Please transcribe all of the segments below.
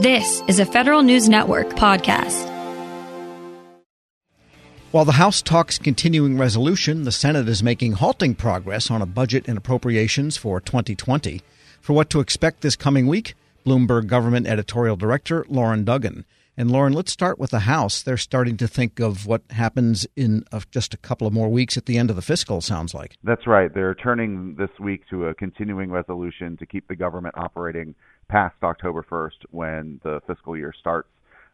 This is a Federal News Network podcast. While the House talks continuing resolution, the Senate is making halting progress on a budget and appropriations for 2020. For what to expect this coming week, Bloomberg Government Editorial Director Lauren Duggan. And Lauren, let's start with the House. They're starting to think of what happens in just a couple of more weeks at the end of the fiscal, sounds like. That's right. They're turning this week to a continuing resolution to keep the government operating past October 1st when the fiscal year starts.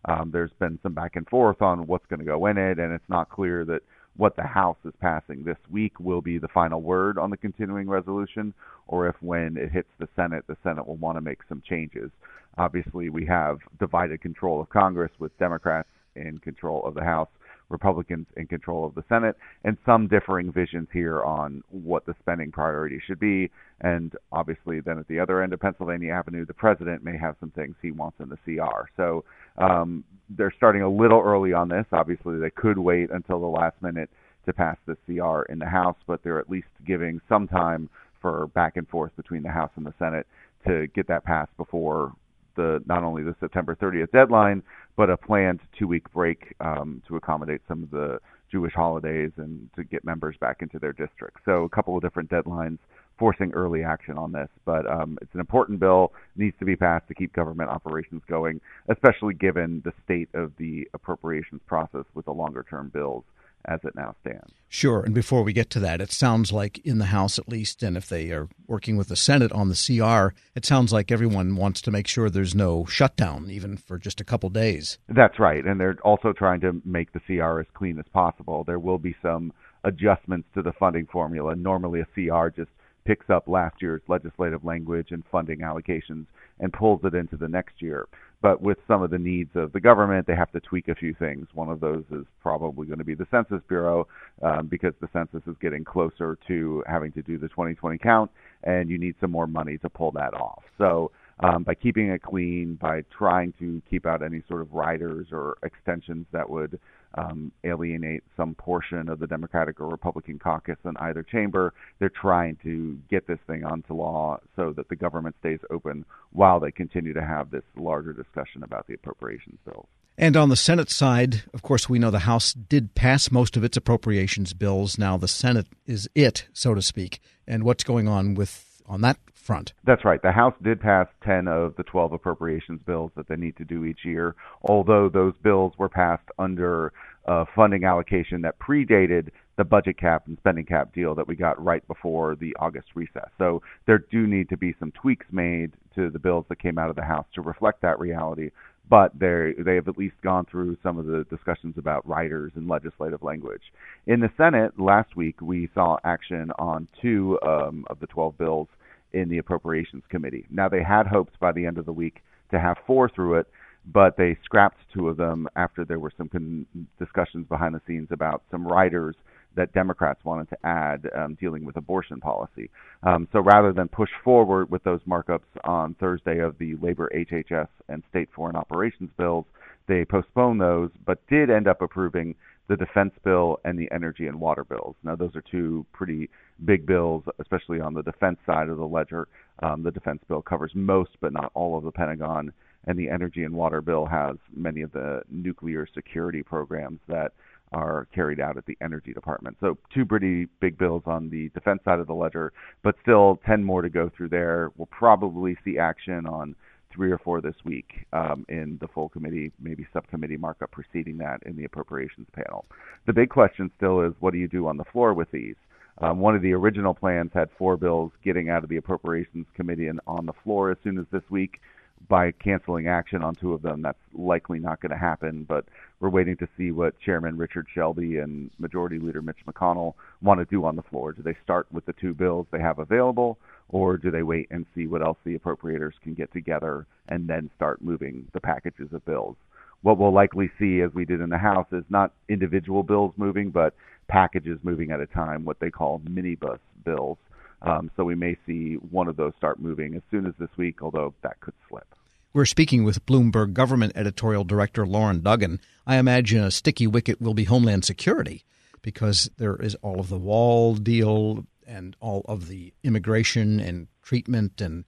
Um, there's been some back and forth on what's going to go in it, and it's not clear that what the House is passing this week will be the final word on the continuing resolution, or if when it hits the Senate, the Senate will want to make some changes. Obviously, we have divided control of Congress with Democrats in control of the House, Republicans in control of the Senate, and some differing visions here on what the spending priority should be. And obviously, then at the other end of Pennsylvania Avenue, the president may have some things he wants in the CR. So um, they're starting a little early on this. Obviously, they could wait until the last minute to pass the CR in the House, but they're at least giving some time for back and forth between the House and the Senate to get that passed before the not only the September 30th deadline, but a planned two-week break um, to accommodate some of the Jewish holidays and to get members back into their districts. So a couple of different deadlines forcing early action on this. But um, it's an important bill, needs to be passed to keep government operations going, especially given the state of the appropriations process with the longer-term bills as it now stands. Sure. And before we get to that, it sounds like in the House at least, and if they are working with the Senate on the CR, it sounds like everyone wants to make sure there's no shutdown, even for just a couple days. That's right. And they're also trying to make the CR as clean as possible. There will be some adjustments to the funding formula. Normally, a CR just picks up last year's legislative language and funding allocations and pulls it into the next year. But with some of the needs of the government, they have to tweak a few things. One of those is probably going to be the Census Bureau um, because the census is getting closer to having to do the 2020 count, and you need some more money to pull that off. So um, by keeping it clean, by trying to keep out any sort of riders or extensions that would um, alienate some portion of the Democratic or Republican caucus in either chamber. They're trying to get this thing onto law so that the government stays open while they continue to have this larger discussion about the appropriations bills. And on the Senate side, of course, we know the House did pass most of its appropriations bills. Now the Senate is it, so to speak. And what's going on with on that front. That's right. The House did pass 10 of the 12 appropriations bills that they need to do each year, although those bills were passed under a funding allocation that predated the budget cap and spending cap deal that we got right before the August recess. So there do need to be some tweaks made to the bills that came out of the House to reflect that reality. But they they have at least gone through some of the discussions about riders and legislative language. In the Senate last week, we saw action on two um, of the 12 bills in the Appropriations Committee. Now, they had hopes by the end of the week to have four through it, but they scrapped two of them after there were some con- discussions behind the scenes about some riders that Democrats wanted to add um, dealing with abortion policy. Um, so rather than push forward with those markups on Thursday of the labor HHS and state foreign operations bills, they postponed those, but did end up approving the defense bill and the energy and water bills. Now, those are two pretty big bills, especially on the defense side of the ledger. Um, the defense bill covers most, but not all, of the Pentagon, and the energy and water bill has many of the nuclear security programs that are carried out at the Energy Department. So, two pretty big bills on the defense side of the ledger, but still 10 more to go through there. We'll probably see action on three or four this week um, in the full committee, maybe subcommittee markup preceding that in the appropriations panel. The big question still is what do you do on the floor with these? Um, one of the original plans had four bills getting out of the appropriations committee and on the floor as soon as this week. By canceling action on two of them, that's likely not going to happen. But we're waiting to see what Chairman Richard Shelby and Majority Leader Mitch McConnell want to do on the floor. Do they start with the two bills they have available, or do they wait and see what else the appropriators can get together and then start moving the packages of bills? What we'll likely see, as we did in the House, is not individual bills moving, but packages moving at a time, what they call minibus bills. Um, so we may see one of those start moving as soon as this week, although that could slip. We're speaking with Bloomberg Government Editorial Director Lauren Duggan. I imagine a sticky wicket will be Homeland Security because there is all of the wall deal and all of the immigration and treatment and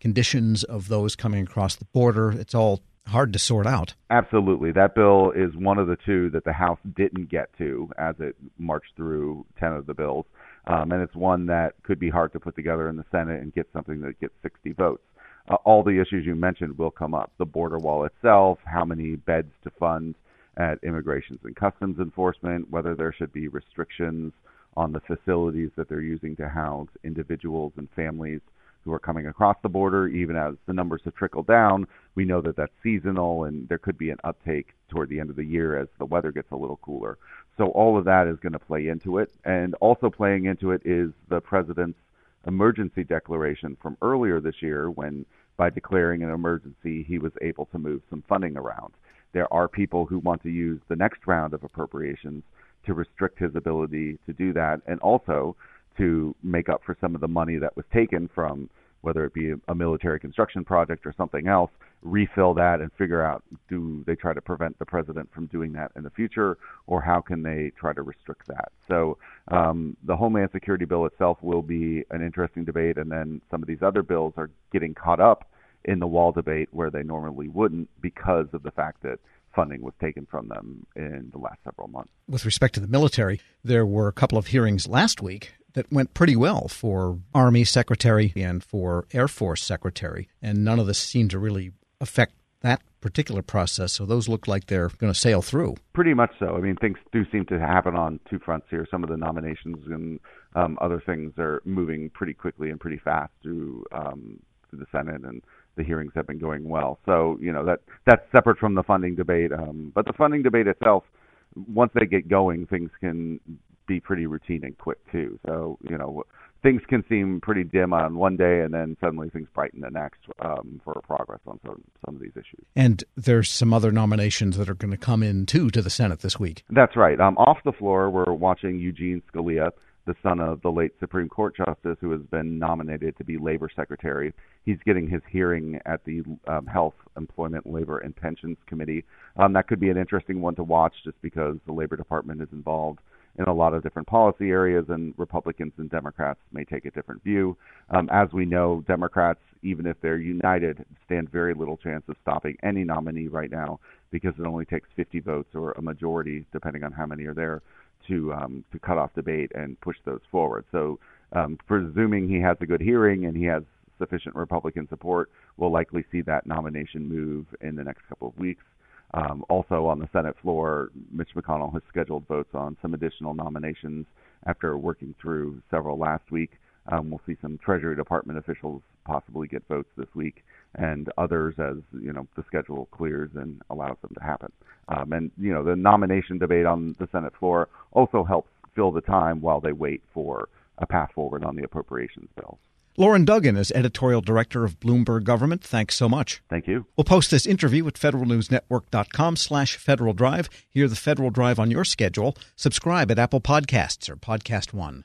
conditions of those coming across the border. It's all hard to sort out. Absolutely. That bill is one of the two that the House didn't get to as it marched through 10 of the bills. Um, and it's one that could be hard to put together in the Senate and get something that gets 60 votes. Uh, all the issues you mentioned will come up the border wall itself, how many beds to fund at Immigrations and Customs Enforcement, whether there should be restrictions on the facilities that they're using to house individuals and families who are coming across the border. Even as the numbers have trickled down, we know that that's seasonal and there could be an uptake toward the end of the year as the weather gets a little cooler. So all of that is going to play into it. And also playing into it is the president's emergency declaration from earlier this year when by declaring an emergency he was able to move some funding around. There are people who want to use the next round of appropriations to restrict his ability to do that and also to make up for some of the money that was taken from whether it be a military construction project or something else, refill that and figure out do they try to prevent the president from doing that in the future, or how can they try to restrict that? So um, the Homeland Security bill itself will be an interesting debate, and then some of these other bills are getting caught up in the wall debate where they normally wouldn't because of the fact that funding was taken from them in the last several months. With respect to the military, there were a couple of hearings last week that went pretty well for Army Secretary and for Air Force Secretary, and none of this seemed to really affect that particular process. So those look like they're going to sail through. Pretty much so. I mean, things do seem to happen on two fronts here. Some of the nominations and um, other things are moving pretty quickly and pretty fast through um, through the Senate, and the hearings have been going well. So you know that that's separate from the funding debate. Um, but the funding debate itself, once they get going, things can be pretty routine and quick too. So you know things can seem pretty dim on one day, and then suddenly things brighten the next um, for progress on some some of these issues. And there's some other nominations that are going to come in too to the Senate this week. That's right. Um, off the floor, we're watching Eugene Scalia the son of the late Supreme Court Justice who has been nominated to be Labor Secretary. He's getting his hearing at the um, Health, Employment, Labor, and Pensions Committee. Um, that could be an interesting one to watch just because the Labor Department is involved in a lot of different policy areas, and Republicans and Democrats may take a different view. Um, as we know, Democrats, even if they're united, stand very little chance of stopping any nominee right now because it only takes 50 votes or a majority, depending on how many are there, to um, to cut off debate and push those forward. So, um, presuming he has a good hearing and he has sufficient Republican support, we'll likely see that nomination move in the next couple of weeks. Um, also on the Senate floor, Mitch McConnell has scheduled votes on some additional nominations after working through several last week. Um, we'll see some Treasury Department officials possibly get votes this week, and others as you know the schedule clears and allows them to happen. Um, and you know the nomination debate on the Senate floor also helps fill the time while they wait for a path forward on the appropriations bills. Lauren Duggan is editorial director of Bloomberg Government. Thanks so much. Thank you. We'll post this interview at federalnewsnetwork.com slash Federal Drive. Hear the Federal Drive on your schedule. Subscribe at Apple Podcasts or Podcast One.